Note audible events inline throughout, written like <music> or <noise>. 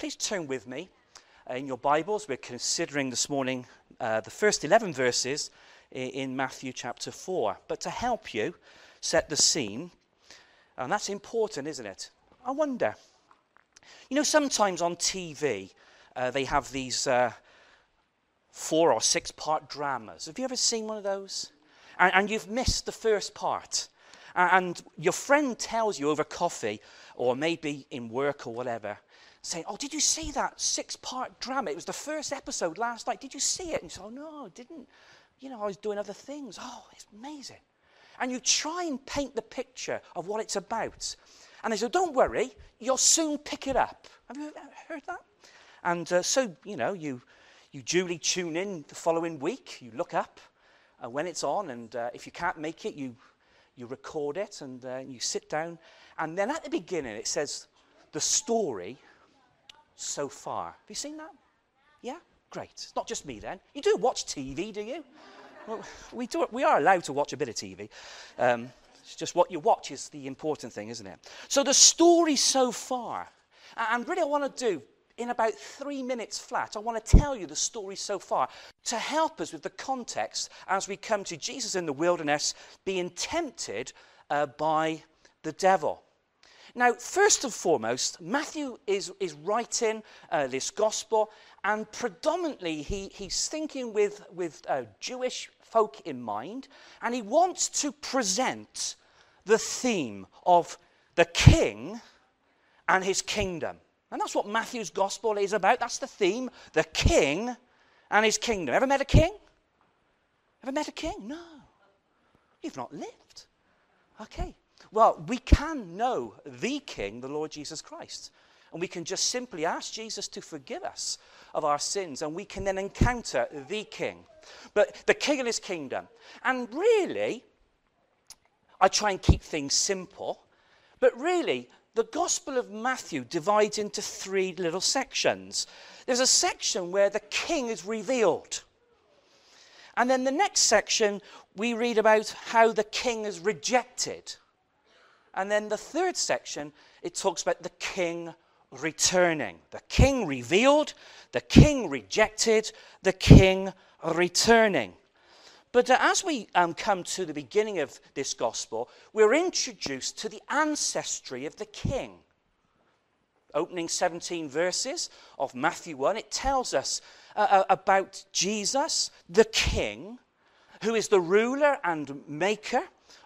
Please turn with me uh, in your Bibles. We're considering this morning uh, the first 11 verses in Matthew chapter 4. But to help you set the scene, and that's important, isn't it? I wonder. You know, sometimes on TV, uh, they have these uh, four or six part dramas. Have you ever seen one of those? And, and you've missed the first part. And your friend tells you over coffee, or maybe in work or whatever, saying, Oh, did you see that six part drama? It was the first episode last night. Did you see it? And you say, Oh, no, I didn't. You know, I was doing other things. Oh, it's amazing. And you try and paint the picture of what it's about. And they say, Don't worry, you'll soon pick it up. Have you ever heard that? And uh, so, you know, you, you duly tune in the following week, you look up uh, when it's on, and uh, if you can't make it, you, you record it and uh, you sit down. And then at the beginning, it says, The story so far. Have you seen that? Yeah? Great. It's not just me then. You do watch TV, do you? Well, we, do, we are allowed to watch a bit of TV. Um, it's just what you watch is the important thing, isn't it? So the story so far. And really, I want to do in about three minutes flat, I want to tell you the story so far to help us with the context as we come to Jesus in the wilderness being tempted uh, by the devil. Now, first and foremost, Matthew is, is writing uh, this gospel, and predominantly he, he's thinking with, with uh, Jewish folk in mind, and he wants to present the theme of the king and his kingdom. And that's what Matthew's gospel is about. That's the theme the king and his kingdom. Ever met a king? Ever met a king? No. You've not lived. Okay. Well, we can know the King, the Lord Jesus Christ. And we can just simply ask Jesus to forgive us of our sins, and we can then encounter the King. But the King and his kingdom. And really, I try and keep things simple, but really, the Gospel of Matthew divides into three little sections. There's a section where the King is revealed. And then the next section, we read about how the King is rejected. And then the third section, it talks about the king returning. The king revealed, the king rejected, the king returning. But uh, as we um, come to the beginning of this gospel, we're introduced to the ancestry of the king. Opening 17 verses of Matthew 1, it tells us uh, uh about Jesus, the king, who is the ruler and maker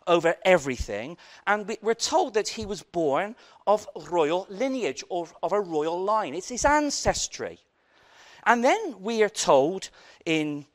over everything. And we're told that he was born of royal lineage, or of a royal line. It's his ancestry. And then we are told in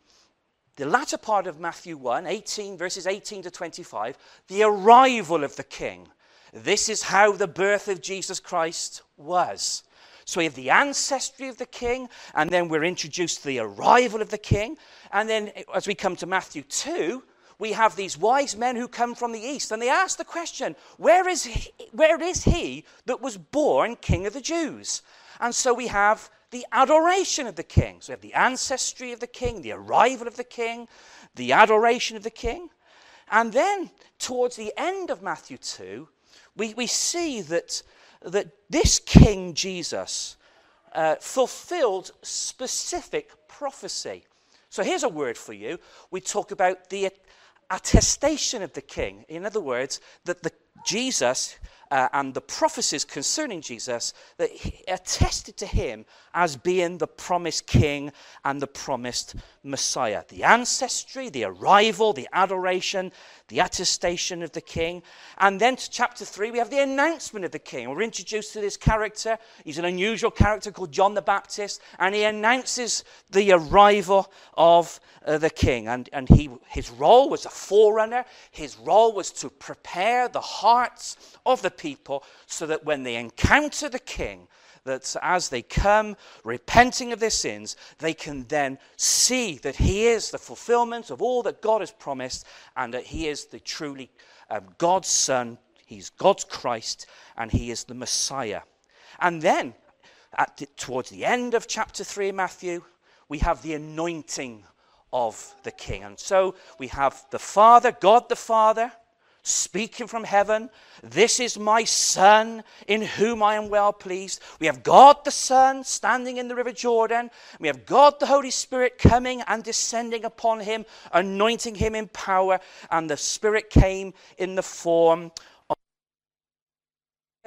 the latter part of Matthew 1, 18, verses 18 to 25, the arrival of the king. This is how the birth of Jesus Christ was. So we have the ancestry of the king, and then we're introduced to the arrival of the king. And then as we come to Matthew 2, we have these wise men who come from the east, and they ask the question, Where is he, where is he that was born king of the Jews? And so we have the adoration of the king. So we have the ancestry of the king, the arrival of the king, the adoration of the king. And then towards the end of Matthew 2, we, we see that, that this King Jesus uh, fulfilled specific prophecy. So here's a word for you. We talk about the attestation of the king. In other words, that the Jesus uh, and the prophecies concerning Jesus that attested to him as being the promised king and the promised Messiah. The ancestry, the arrival, the adoration, the attestation of the king. And then to chapter 3, we have the announcement of the king. We're introduced to this character. He's an unusual character called John the Baptist, and he announces the arrival of uh, the king. And, and he, his role was a forerunner, his role was to prepare the hearts of the people so that when they encounter the king, that as they come repenting of their sins, they can then see that He is the fulfillment of all that God has promised and that He is the truly um, God's Son, He's God's Christ, and He is the Messiah. And then, the, towards the end of chapter 3 of Matthew, we have the anointing of the King. And so we have the Father, God the Father, speaking from heaven, This is my Son, in whom I am well pleased. We have God the Son standing in the River Jordan. We have God the Holy Spirit coming and descending upon him, anointing him in power. And the Spirit came in the form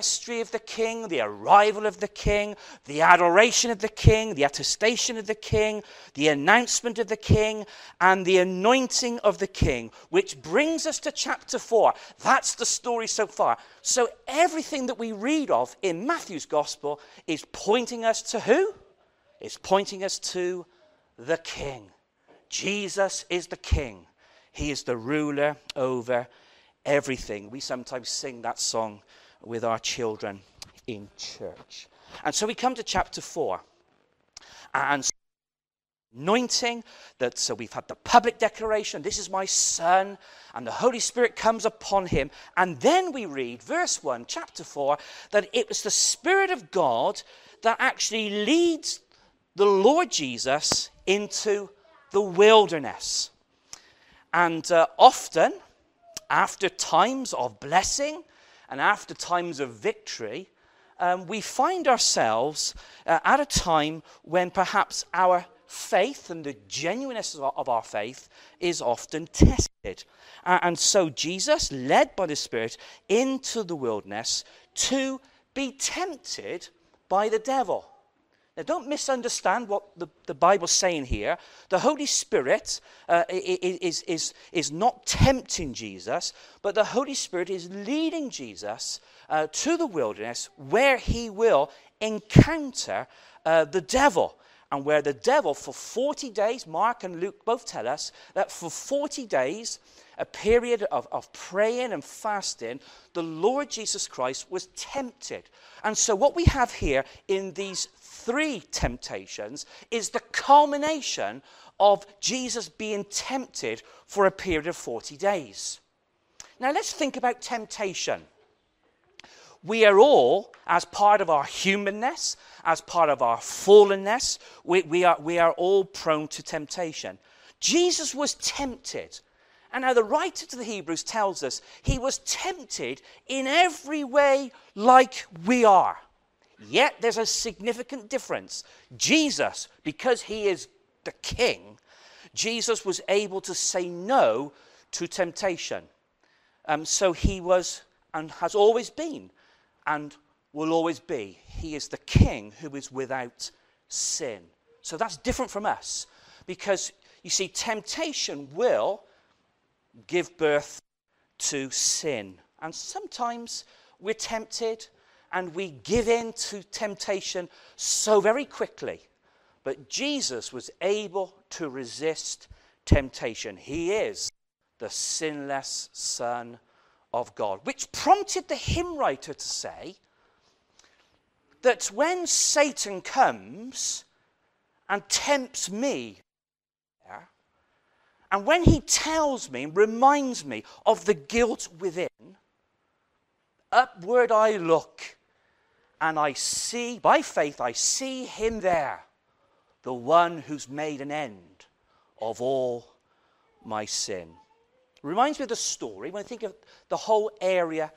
history of the king, the arrival of the king, the adoration of the king, the attestation of the king, the announcement of the king, and the anointing of the king, which brings us to chapter 4. That's the story so far. So everything that we read of in Matthew's gospel is pointing us to who? It's pointing us to the king. Jesus is the king. He is the ruler over everything. We sometimes sing that song with our children in church. And so we come to chapter 4. And anointing that so we've had the public declaration this is my son and the holy spirit comes upon him and then we read verse 1 chapter 4 that it was the spirit of god that actually leads the lord jesus into the wilderness and uh, often after times of blessing and after times of victory, um, we find ourselves uh, at a time when perhaps our faith and the genuineness of our faith is often tested. Uh, and so Jesus, led by the Spirit into the wilderness to be tempted by the devil. Now, don't misunderstand what the, the Bible's saying here. The Holy Spirit uh, is, is, is not tempting Jesus, but the Holy Spirit is leading Jesus uh, to the wilderness where he will encounter uh, the devil. And where the devil, for 40 days, Mark and Luke both tell us that for 40 days, a period of, of praying and fasting, the Lord Jesus Christ was tempted. And so, what we have here in these three temptations is the culmination of Jesus being tempted for a period of 40 days. Now, let's think about temptation. We are all, as part of our humanness, as part of our fallenness, we, we, are, we are all prone to temptation. Jesus was tempted. And now the writer to the Hebrews tells us he was tempted in every way like we are. Yet there's a significant difference. Jesus, because he is the king, Jesus was able to say no to temptation. Um, so he was and has always been and will always be. He is the king who is without sin. So that's different from us because you see, temptation will give birth to sin. And sometimes we're tempted and we give in to temptation so very quickly. But Jesus was able to resist temptation. He is the sinless Son of God, which prompted the hymn writer to say that when Satan comes and tempts me, and when he tells me, reminds me of the guilt within, upward I look and I see, by faith, I see him there, the one who's made an end of all my sin. Reminds me of the story, when I think of the whole area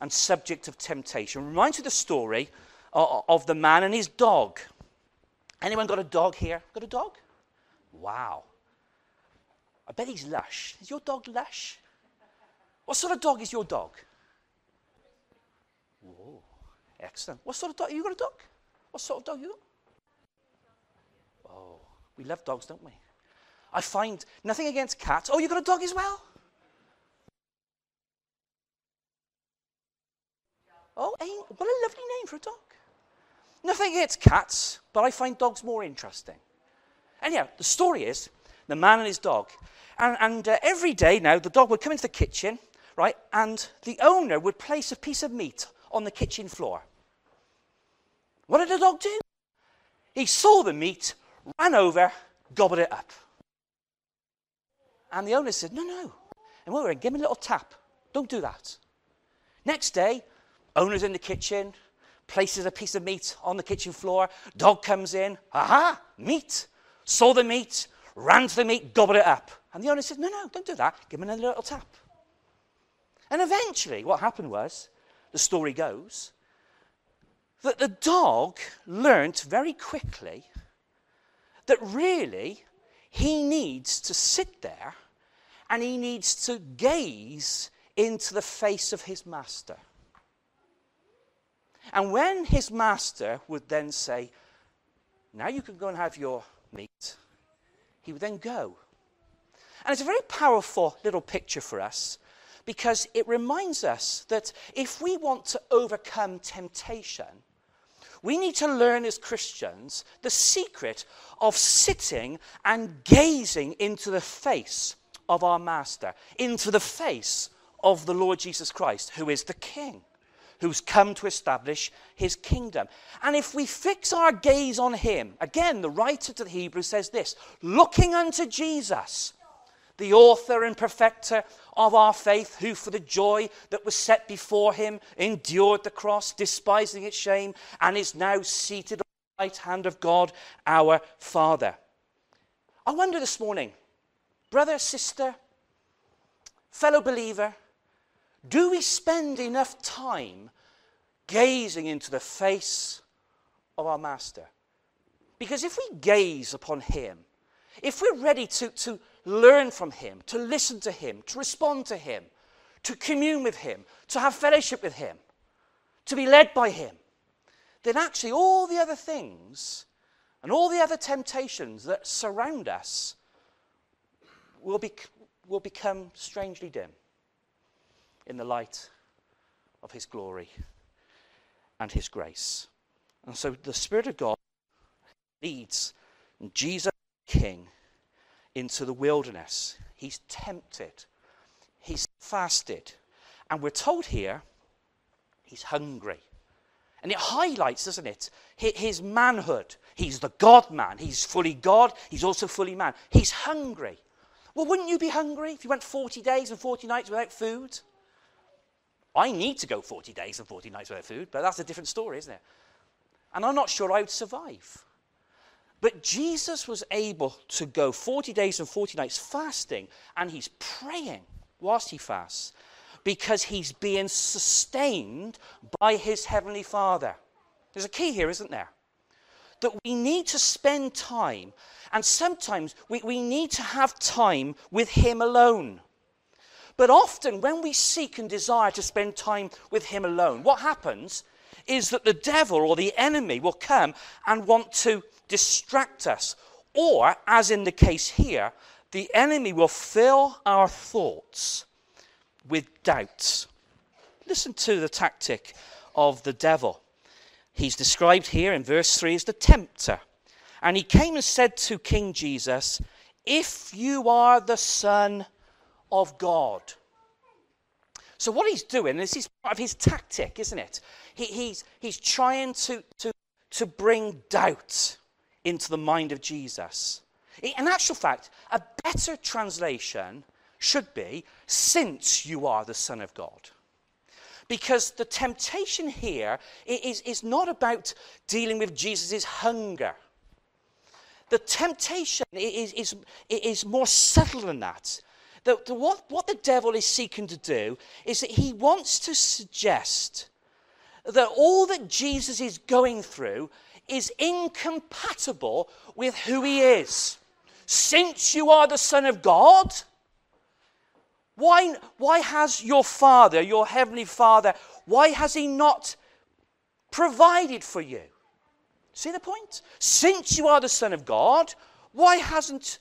and subject of temptation, reminds me of the story uh, of the man and his dog. Anyone got a dog here? Got a dog? Wow. I bet he's lush. Is your dog lush? What sort of dog is your dog? Whoa. Excellent. What sort of dog? You got a dog? What sort of dog you got? Oh, we love dogs, don't we? I find nothing against cats. Oh, you got a dog as well? Oh, what a lovely name for a dog. Nothing against cats, but I find dogs more interesting. Anyhow, the story is the man and his dog. And, and uh, every day now, the dog would come into the kitchen, right, and the owner would place a piece of meat on the kitchen floor. What did the dog do? He saw the meat, ran over, gobbled it up. And the owner said, No, no. And we were in, give him a little tap. Don't do that. Next day, owner's in the kitchen, places a piece of meat on the kitchen floor. Dog comes in, aha, meat. Saw the meat, ran to the meat, gobbled it up. And the owner said, No, no, don't do that. Give him another little tap. And eventually, what happened was, the story goes, that the dog learnt very quickly that really he needs to sit there and he needs to gaze into the face of his master. And when his master would then say, Now you can go and have your meat, he would then go. And it's a very powerful little picture for us because it reminds us that if we want to overcome temptation, we need to learn as Christians the secret of sitting and gazing into the face of our Master, into the face of the Lord Jesus Christ, who is the King, who's come to establish his kingdom. And if we fix our gaze on him, again, the writer to the Hebrews says this looking unto Jesus the author and perfecter of our faith, who for the joy that was set before him endured the cross, despising its shame, and is now seated on the right hand of God our Father. I wonder this morning, brother, sister, fellow believer, do we spend enough time gazing into the face of our Master? Because if we gaze upon him, if we're ready to, to learn from him, to listen to him, to respond to him, to commune with him, to have fellowship with him, to be led by him, then actually all the other things and all the other temptations that surround us will, be, will become strangely dim in the light of his glory and his grace. And so the Spirit of God leads Jesus King into the wilderness. He's tempted. He's fasted. And we're told here he's hungry. And it highlights, doesn't it, his manhood. He's the God man. He's fully God. He's also fully man. He's hungry. Well, wouldn't you be hungry if you went 40 days and 40 nights without food? I need to go 40 days and 40 nights without food, but that's a different story, isn't it? And I'm not sure I would survive. But Jesus was able to go 40 days and 40 nights fasting, and he's praying whilst he fasts because he's being sustained by his heavenly Father. There's a key here, isn't there? That we need to spend time, and sometimes we, we need to have time with him alone. But often, when we seek and desire to spend time with him alone, what happens is that the devil or the enemy will come and want to distract us. Or, as in the case here, the enemy will fill our thoughts with doubts. Listen to the tactic of the devil. He's described here in verse 3 as the tempter. And he came and said to King Jesus, If you are the Son of God. So, what he's doing, this is part of his tactic, isn't it? He, he's, he's trying to, to, to bring doubt into the mind of Jesus. In actual fact, a better translation should be, since you are the Son of God. Because the temptation here is, is not about dealing with Jesus' hunger. The temptation is, is, is more subtle than that. The, what, what the devil is seeking to do is that he wants to suggest that all that Jesus is going through is incompatible with who he is. Since you are the Son of God, why, why has your Father, your Heavenly Father, why has he not provided for you? See the point? Since you are the Son of God, why hasn't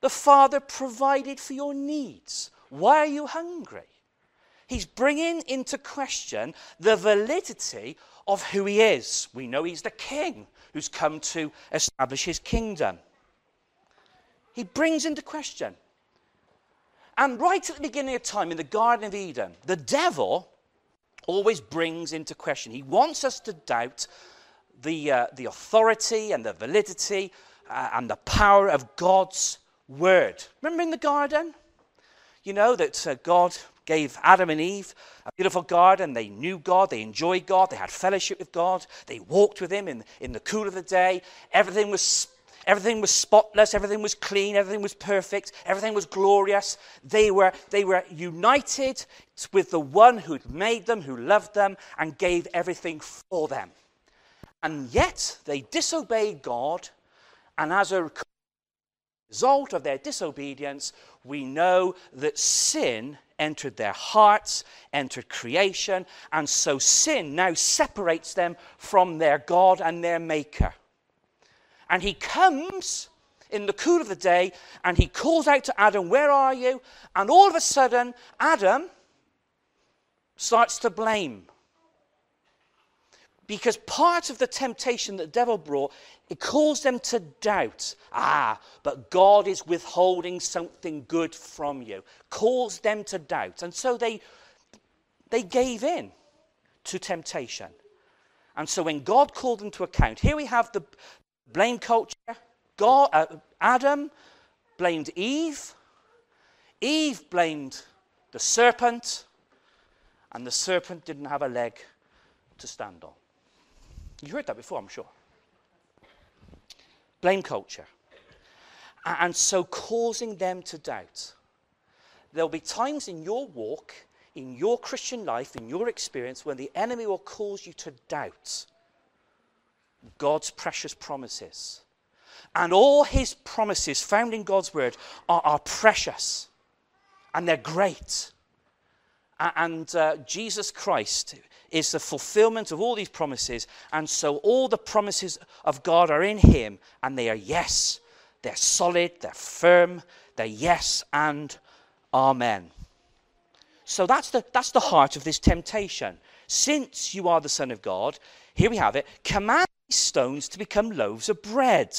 the Father provided for your needs? Why are you hungry? He's bringing into question the validity of who he is. We know he's the king who's come to establish his kingdom. He brings into question. And right at the beginning of time in the Garden of Eden, the devil always brings into question. He wants us to doubt the, uh, the authority and the validity uh, and the power of God's word. Remember in the garden? You know that uh, God gave Adam and Eve a beautiful garden. They knew God, they enjoyed God, they had fellowship with God, they walked with Him in, in the cool of the day. Everything was, Everything was spotless, everything was clean, everything was perfect, everything was glorious. They were, they were united with the one who'd made them, who loved them, and gave everything for them. And yet they disobeyed God, and as a result of their disobedience, we know that sin entered their hearts, entered creation, and so sin now separates them from their God and their Maker. And he comes in the cool of the day and he calls out to Adam, Where are you? And all of a sudden, Adam starts to blame. Because part of the temptation that the devil brought, it caused them to doubt. Ah, but God is withholding something good from you. Caused them to doubt. And so they, they gave in to temptation. And so when God called them to account, here we have the blame culture. God, uh, Adam blamed Eve. Eve blamed the serpent. And the serpent didn't have a leg to stand on. You heard that before, I'm sure. Blame culture. And so causing them to doubt. There'll be times in your walk, in your Christian life, in your experience, when the enemy will cause you to doubt God's precious promises. And all his promises found in God's word are, are precious and they're great. And uh, Jesus Christ is the fulfillment of all these promises. And so all the promises of God are in him, and they are yes. They're solid, they're firm, they're yes and amen. So that's the, that's the heart of this temptation. Since you are the Son of God, here we have it command these stones to become loaves of bread.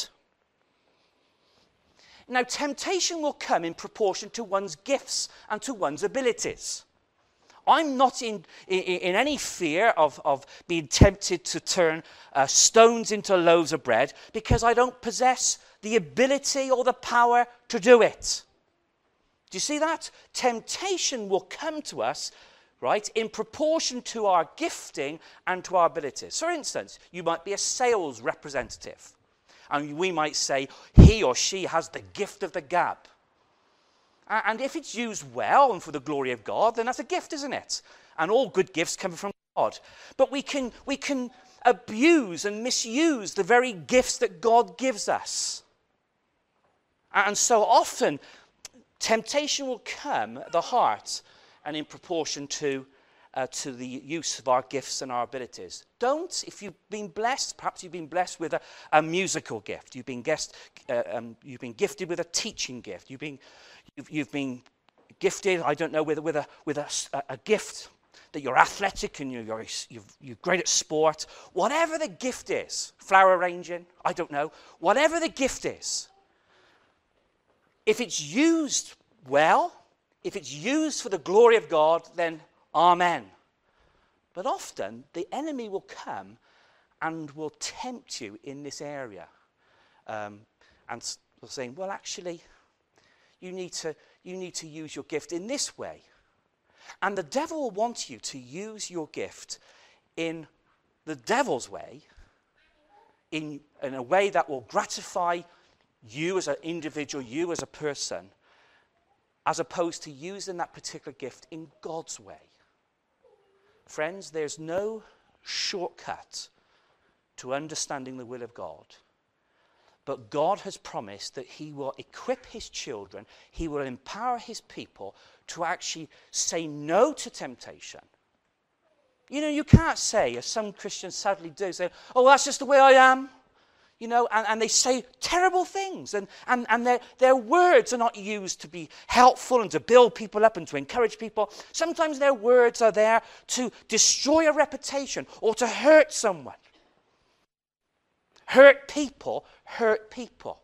Now, temptation will come in proportion to one's gifts and to one's abilities. I'm not in, in, in any fear of, of being tempted to turn uh, stones into loaves of bread because I don't possess the ability or the power to do it. Do you see that? Temptation will come to us, right, in proportion to our gifting and to our abilities. For instance, you might be a sales representative, and we might say he or she has the gift of the gab. And if it's used well and for the glory of God, then that's a gift, isn't it? And all good gifts come from God. But we can, we can abuse and misuse the very gifts that God gives us. And so often, temptation will come at the heart and in proportion to, uh, to the use of our gifts and our abilities. Don't, if you've been blessed, perhaps you've been blessed with a, a musical gift, you've been, guest, uh, um, you've been gifted with a teaching gift, you've been You've, you've been gifted, I don't know, with, with, a, with a, a gift that you're athletic and you're, you're, you're great at sport. Whatever the gift is, flower arranging, I don't know, whatever the gift is, if it's used well, if it's used for the glory of God, then amen. But often the enemy will come and will tempt you in this area. Um, and saying, well, actually, you need to, you need to use your gift in this way. And the devil will want you to use your gift in the devil's way, in, in a way that will gratify you as an individual, you as a person, as opposed to using that particular gift in God's way. Friends, there's no shortcut to understanding the will of God. But God has promised that He will equip His children, He will empower His people to actually say no to temptation. You know, you can't say, as some Christians sadly do, say, oh, that's just the way I am. You know, and, and they say terrible things, and, and, and their, their words are not used to be helpful and to build people up and to encourage people. Sometimes their words are there to destroy a reputation or to hurt someone. Hurt people hurt people.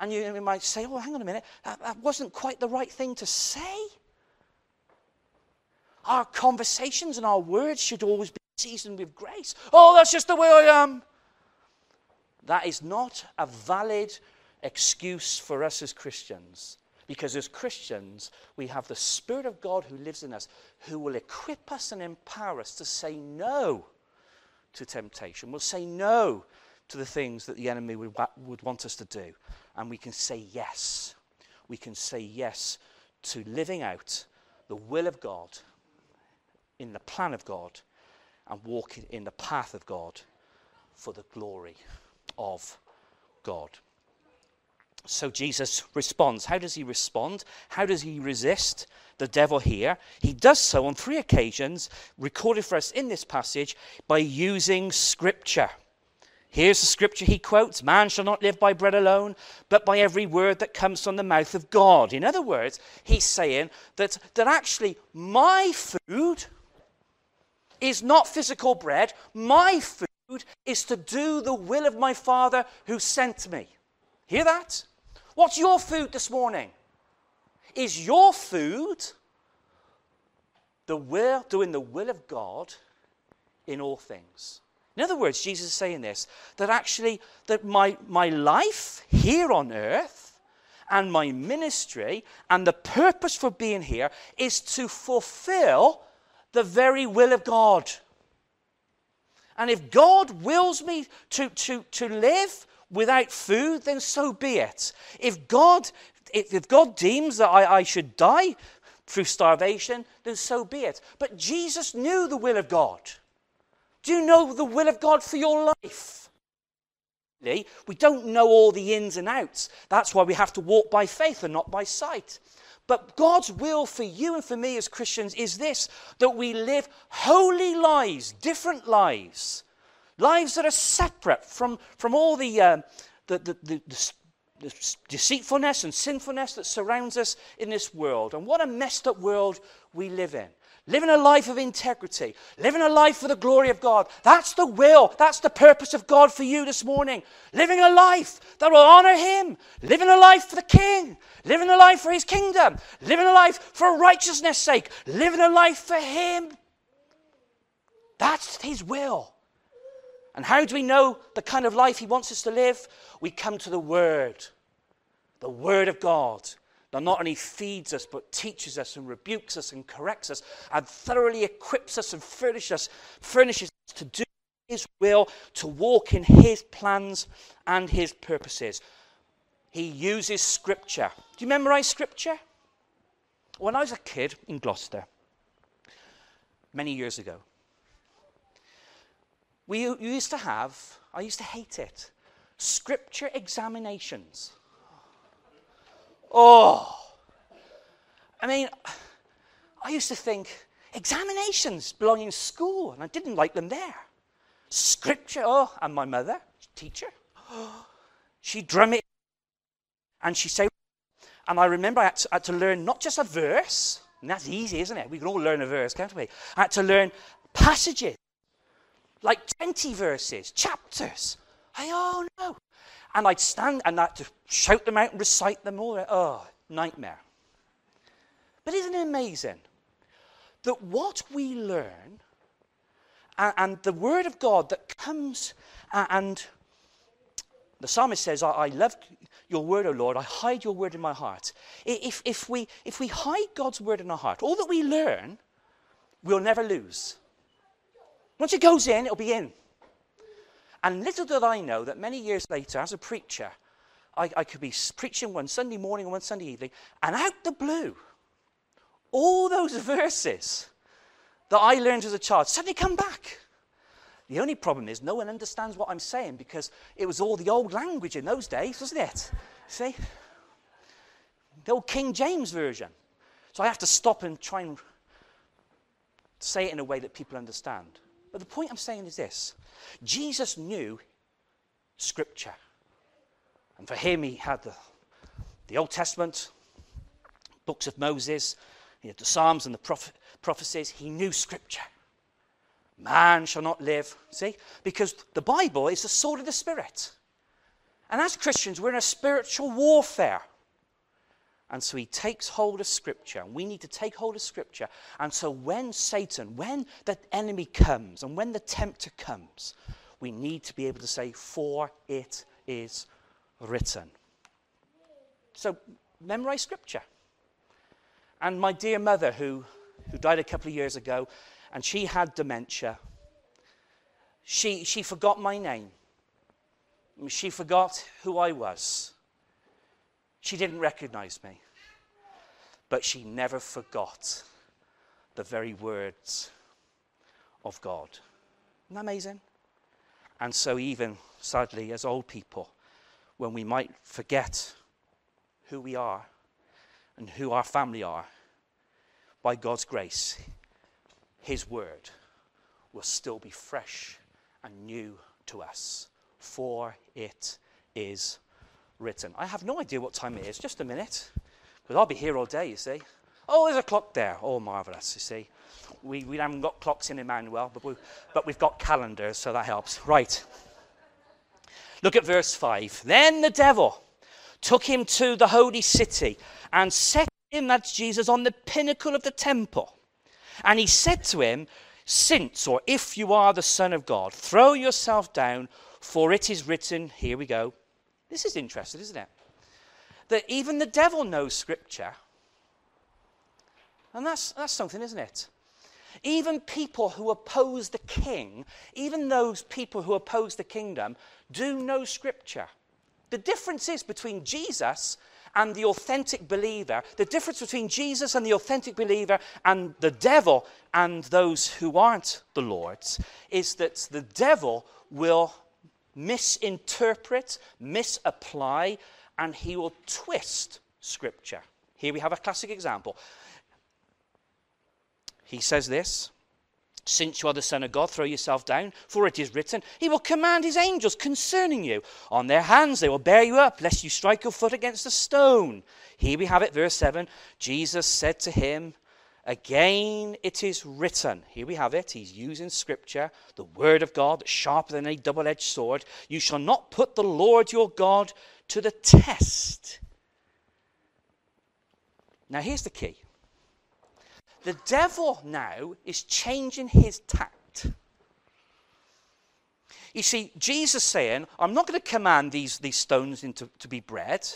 And you, might say, oh, hang on a minute, that, that wasn't quite the right thing to say. Our conversations and our words should always be seasoned with grace. Oh, that's just the way I am. That is not a valid excuse for us as Christians. Because as Christians, we have the Spirit of God who lives in us, who will equip us and empower us to say no to temptation. We'll say no to the things that the enemy would, would want us to do. And we can say yes. We can say yes to living out the will of God in the plan of God and walking in the path of God for the glory of God. So Jesus responds. How does he respond? How does he resist the devil here? He does so on three occasions, recorded for us in this passage, by using scripture. Here's the scripture he quotes Man shall not live by bread alone, but by every word that comes from the mouth of God. In other words, he's saying that, that actually my food is not physical bread, my food is to do the will of my Father who sent me. Hear that? What's your food this morning? Is your food the will, doing the will of God in all things? In other words, Jesus is saying this that actually that my, my life here on earth and my ministry and the purpose for being here is to fulfill the very will of God. And if God wills me to, to, to live without food, then so be it. If God, if, God deems that I, I should die through starvation, then so be it. But Jesus knew the will of God. Do you know the will of God for your life? We don't know all the ins and outs. That's why we have to walk by faith and not by sight. But God's will for you and for me as Christians is this that we live holy lives, different lives, lives that are separate from, from all the, uh, the, the, the, the deceitfulness and sinfulness that surrounds us in this world. And what a messed up world we live in. Living a life of integrity, living a life for the glory of God. That's the will, that's the purpose of God for you this morning. Living a life that will honor Him, living a life for the King, living a life for His kingdom, living a life for righteousness' sake, living a life for Him. That's His will. And how do we know the kind of life He wants us to live? We come to the Word, the Word of God that not only feeds us, but teaches us and rebukes us and corrects us and thoroughly equips us and furnishes us, furnishes us to do His will, to walk in His plans and His purposes. He uses Scripture. Do you memorize Scripture? When I was a kid in Gloucester, many years ago, we used to have, I used to hate it, Scripture examinations. Oh, I mean, I used to think examinations belong in school, and I didn't like them there. Scripture, oh, and my mother, teacher, she'd drum it, and she'd say, and I remember I had, to, I had to learn not just a verse, and that's easy, isn't it? We can all learn a verse, can't we? I had to learn passages, like 20 verses, chapters. I, oh no. And I'd stand and I'd shout them out and recite them all. Oh, nightmare. But isn't it amazing that what we learn and, and the word of God that comes and the psalmist says, I, I love your word, O Lord. I hide your word in my heart. If, if, we, if we hide God's word in our heart, all that we learn, we'll never lose. Once it goes in, it'll be in. And little did I know that many years later, as a preacher, I, I could be preaching one Sunday morning and one Sunday evening, and out the blue, all those <laughs> verses that I learned as a child suddenly come back. The only problem is no one understands what I'm saying because it was all the old language in those days, wasn't it? See? The old King James Version. So I have to stop and try and say it in a way that people understand. But the point I'm saying is this Jesus knew Scripture. And for him, he had the, the Old Testament, books of Moses, he had the Psalms and the proph- prophecies. He knew Scripture. Man shall not live, see? Because the Bible is the sword of the Spirit. And as Christians, we're in a spiritual warfare. And so he takes hold of Scripture, and we need to take hold of Scripture. And so when Satan, when the enemy comes, and when the tempter comes, we need to be able to say, For it is written. So memorize Scripture. And my dear mother, who, who died a couple of years ago, and she had dementia, she, she forgot my name. She forgot who I was. She didn't recognize me. But she never forgot the very words of God. Isn't that amazing? And so, even sadly, as old people, when we might forget who we are and who our family are, by God's grace, His word will still be fresh and new to us, for it is written. I have no idea what time it is, just a minute, because I'll be here all day, you see. Oh, there's a clock there. Oh, marvellous, you see. We, we haven't got clocks in Emmanuel, but, we, but we've got calendars, so that helps. Right. Look at verse 5. Then the devil took him to the holy city and set him, that's Jesus, on the pinnacle of the temple. And he said to him, Since, or if you are the Son of God, throw yourself down, for it is written, here we go. This is interesting, isn't it? That even the devil knows Scripture. And that's, that's something, isn't it? Even people who oppose the king, even those people who oppose the kingdom, do know Scripture. The difference is between Jesus and the authentic believer, the difference between Jesus and the authentic believer and the devil and those who aren't the Lord's, is that the devil will misinterpret, misapply, and he will twist Scripture. Here we have a classic example. He says this Since you are the Son of God, throw yourself down, for it is written, He will command His angels concerning you. On their hands they will bear you up, lest you strike your foot against a stone. Here we have it, verse 7. Jesus said to him, Again, it is written. Here we have it. He's using scripture, the word of God, sharper than a double edged sword. You shall not put the Lord your God to the test. Now, here's the key the devil now is changing his tact. You see, Jesus saying, I'm not going to command these, these stones into, to be bread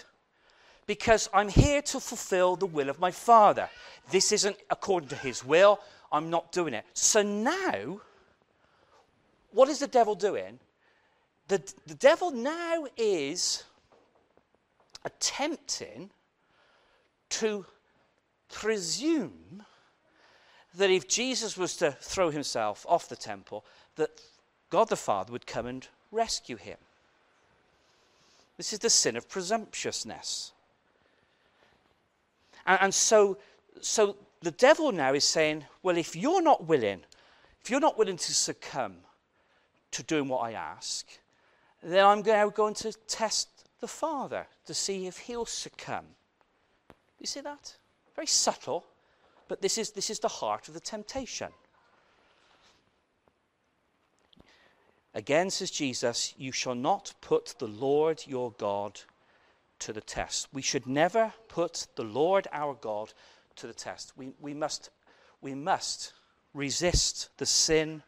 because I'm here to fulfill the will of my Father. This isn't according to his will. I'm not doing it. So now, what is the devil doing? The, the devil now is attempting to presume that if Jesus was to throw himself off the temple, that God the Father would come and rescue him. This is the sin of presumptuousness. And, and so, so the devil now is saying, well, if you're not willing, if you're not willing to succumb to doing what I ask, then I'm now going to test the Father to see if he'll succumb. You see that? Very subtle, but this is, this is the heart of the temptation. Again, says Jesus, you shall not put the Lord your God to the test. We should never put the Lord our God to the test. We, we, must, we must resist the sin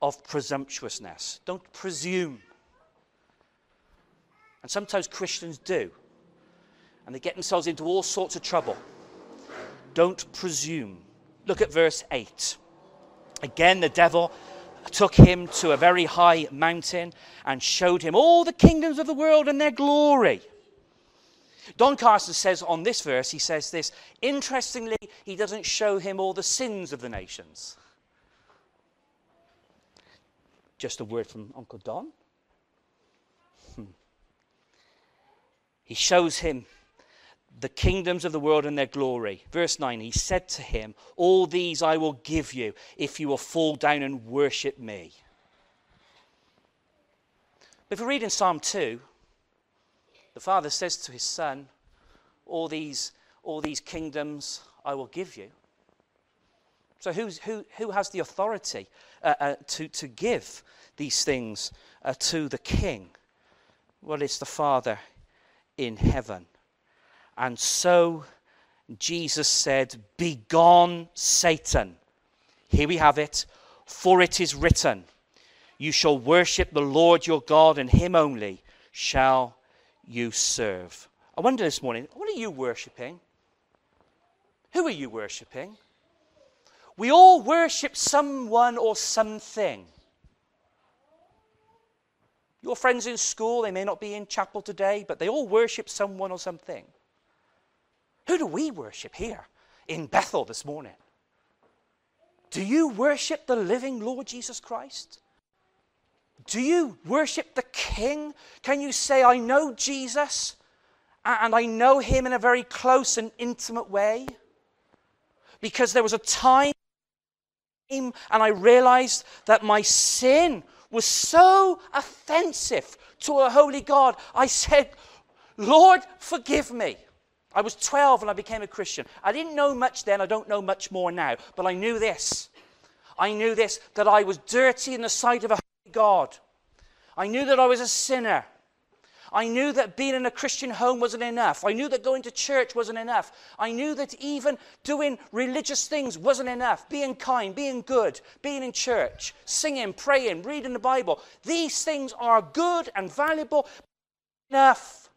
of presumptuousness. Don't presume. And sometimes Christians do. And they get themselves into all sorts of trouble. Don't presume. Look at verse 8. Again, the devil took him to a very high mountain and showed him all the kingdoms of the world and their glory. Don Carson says on this verse, he says this interestingly, he doesn't show him all the sins of the nations. Just a word from Uncle Don. Hmm. He shows him the kingdoms of the world and their glory. Verse 9, he said to him, All these I will give you if you will fall down and worship me. If we read in Psalm 2, the Father says to his Son, All these, all these kingdoms I will give you. So, who's, who, who has the authority uh, uh, to, to give these things uh, to the King? Well, it's the Father in heaven. And so Jesus said, Begone, Satan. Here we have it. For it is written, You shall worship the Lord your God, and him only shall you serve. I wonder this morning, what are you worshipping? Who are you worshipping? We all worship someone or something. Your friends in school, they may not be in chapel today, but they all worship someone or something. Who do we worship here in Bethel this morning? Do you worship the living Lord Jesus Christ? Do you worship the King? Can you say, I know Jesus and I know him in a very close and intimate way? Because there was a time and I realized that my sin was so offensive to a holy God. I said, Lord, forgive me. I was 12 when I became a Christian. I didn't know much then, I don't know much more now, but I knew this. I knew this that I was dirty in the sight of a God. I knew that I was a sinner. I knew that being in a Christian home wasn't enough. I knew that going to church wasn't enough. I knew that even doing religious things wasn't enough. Being kind, being good, being in church, singing, praying, reading the Bible. These things are good and valuable enough.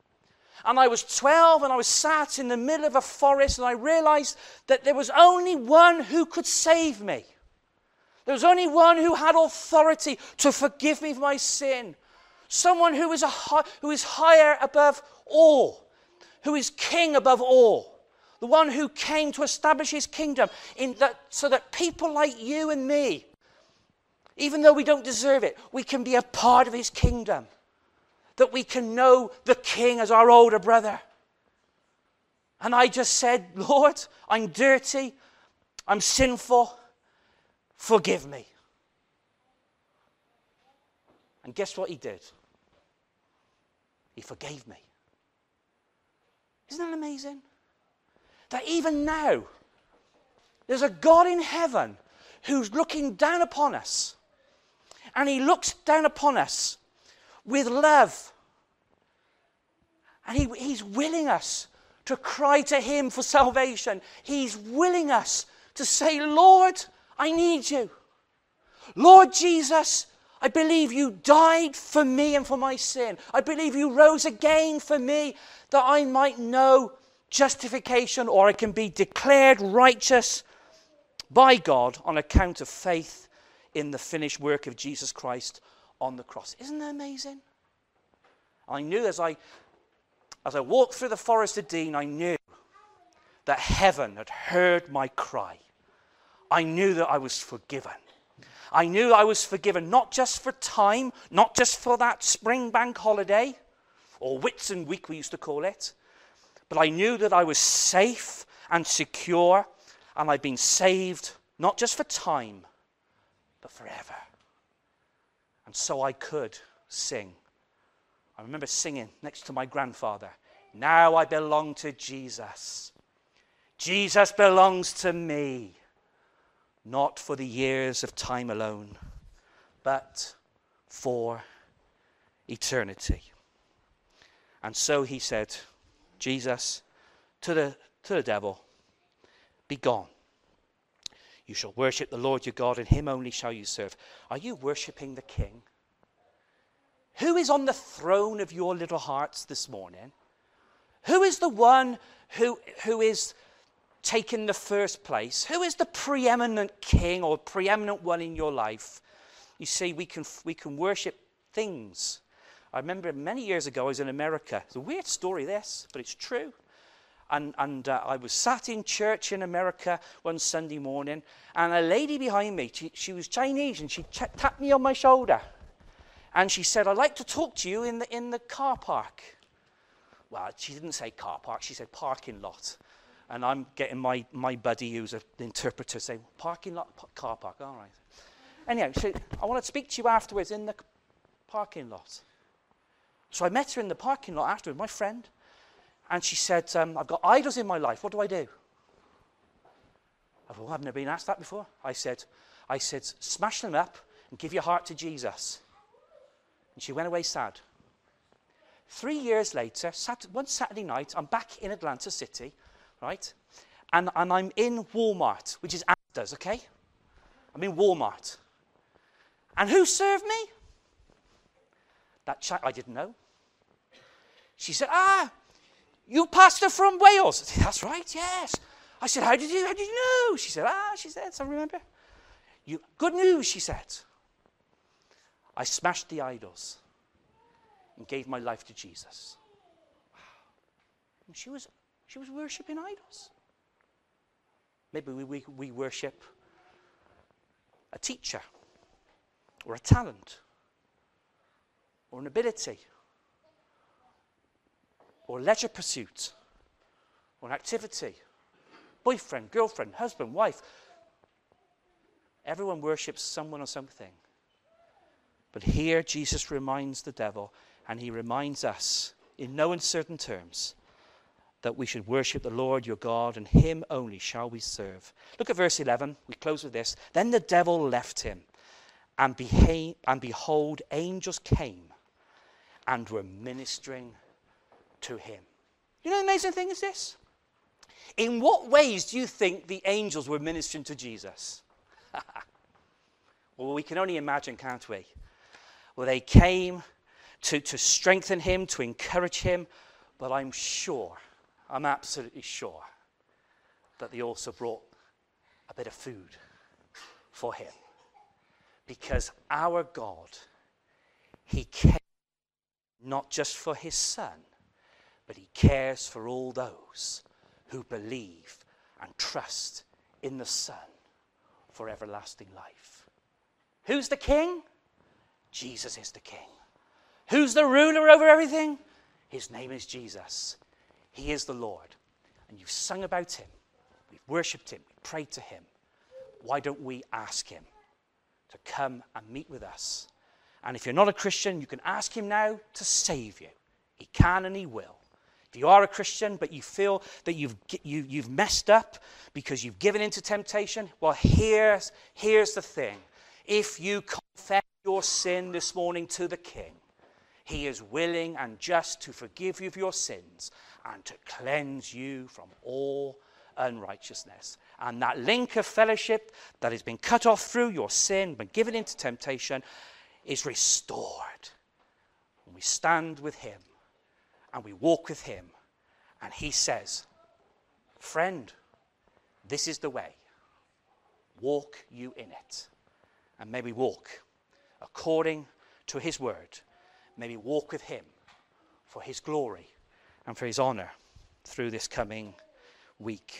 And I was 12 and I was sat in the middle of a forest and I realized that there was only one who could save me. There was only one who had authority to forgive me for my sin. Someone who is, a, who is higher above all, who is king above all. The one who came to establish his kingdom in that, so that people like you and me, even though we don't deserve it, we can be a part of his kingdom. That we can know the king as our older brother. And I just said, Lord, I'm dirty, I'm sinful, forgive me. And guess what he did? He forgave me. Isn't that amazing? That even now, there's a God in heaven who's looking down upon us. And he looks down upon us with love. And he, he's willing us to cry to him for salvation. He's willing us to say, Lord, I need you. Lord Jesus, I believe you died for me and for my sin. I believe you rose again for me that I might know justification or I can be declared righteous by God on account of faith in the finished work of Jesus Christ on the cross. Isn't that amazing? I knew as I as I walked through the forest of Dean, I knew that heaven had heard my cry. I knew that I was forgiven. I knew I was forgiven not just for time, not just for that spring bank holiday, or Whitsun week we used to call it, but I knew that I was safe and secure, and I'd been saved not just for time, but forever. And so I could sing. I remember singing next to my grandfather, Now I belong to Jesus. Jesus belongs to me not for the years of time alone, but for eternity. And so he said, Jesus, to the, to the devil, be gone. You shall worship the Lord your God, and him only shall you serve. Are you worshipping the King? Who is on the throne of your little hearts this morning? Who is the one who, who is taken the first place? Who is the preeminent king or preeminent one in your life? You see, we can, we can worship things. I remember many years ago, I was in America. It's a weird story, this, but it's true. And, and uh, I was sat in church in America one Sunday morning, and a lady behind me, she, she was Chinese, and she tapped me on my shoulder. And she said, I'd like to talk to you in the, in the car park. Well, she didn't say car park, she said parking lot and I'm getting my, my buddy who's an interpreter saying, parking lot, car park, all right. Anyhow, so I want to speak to you afterwards in the parking lot. So I met her in the parking lot afterwards, my friend, and she said, um, I've got idols in my life, what do I do? I thought, well, I've never been asked that before. I said, I said, smash them up and give your heart to Jesus. And she went away sad. Three years later, sat, one Saturday night, I'm back in Atlanta City right? And, and I'm in Walmart, which is Asda's, okay? I'm in Walmart. And who served me? That child, I didn't know. She said, Ah, you pastor from Wales. Said, That's right, yes. I said, How did you how did you know? She said, Ah, she said, I remember. You good news, she said. I smashed the idols. and gave my life to Jesus. And she was, she was worshipping idols. Maybe we, we, we worship a teacher or a talent or an ability or leisure pursuit or an activity, boyfriend, girlfriend, husband, wife. Everyone worships someone or something. But here Jesus reminds the devil, and he reminds us in no uncertain terms that we should worship the Lord your God, and him only shall we serve. Look at verse 11. We close with this. Then the devil left him, and, beha- and behold, angels came and were ministering to him. You know the amazing thing is this? In what ways do you think the angels were ministering to Jesus? <laughs> well, we can only imagine, can't we? Well, they came to, to strengthen him, to encourage him, but I'm sure, I'm absolutely sure, that they also brought a bit of food for him. Because our God, he cares not just for his son, but he cares for all those who believe and trust in the Son for everlasting life. Who's the king? Jesus is the king. Who's the ruler over everything? His name is Jesus. He is the Lord. And you've sung about him. We've worshipped him. We've prayed to him. Why don't we ask him to come and meet with us? And if you're not a Christian, you can ask him now to save you. He can and he will. If you are a Christian, but you feel that you've, you, you've messed up because you've given into temptation, well, here's, here's the thing. If you confess your sin this morning to the King, he is willing and just to forgive you of your sins and to cleanse you from all unrighteousness. And that link of fellowship that has been cut off through your sin, been given into temptation, is restored. And we stand with him and we walk with him. And he says, Friend, this is the way. Walk you in it. And may we walk according to his word. May we walk with him for his glory and for his honor through this coming week.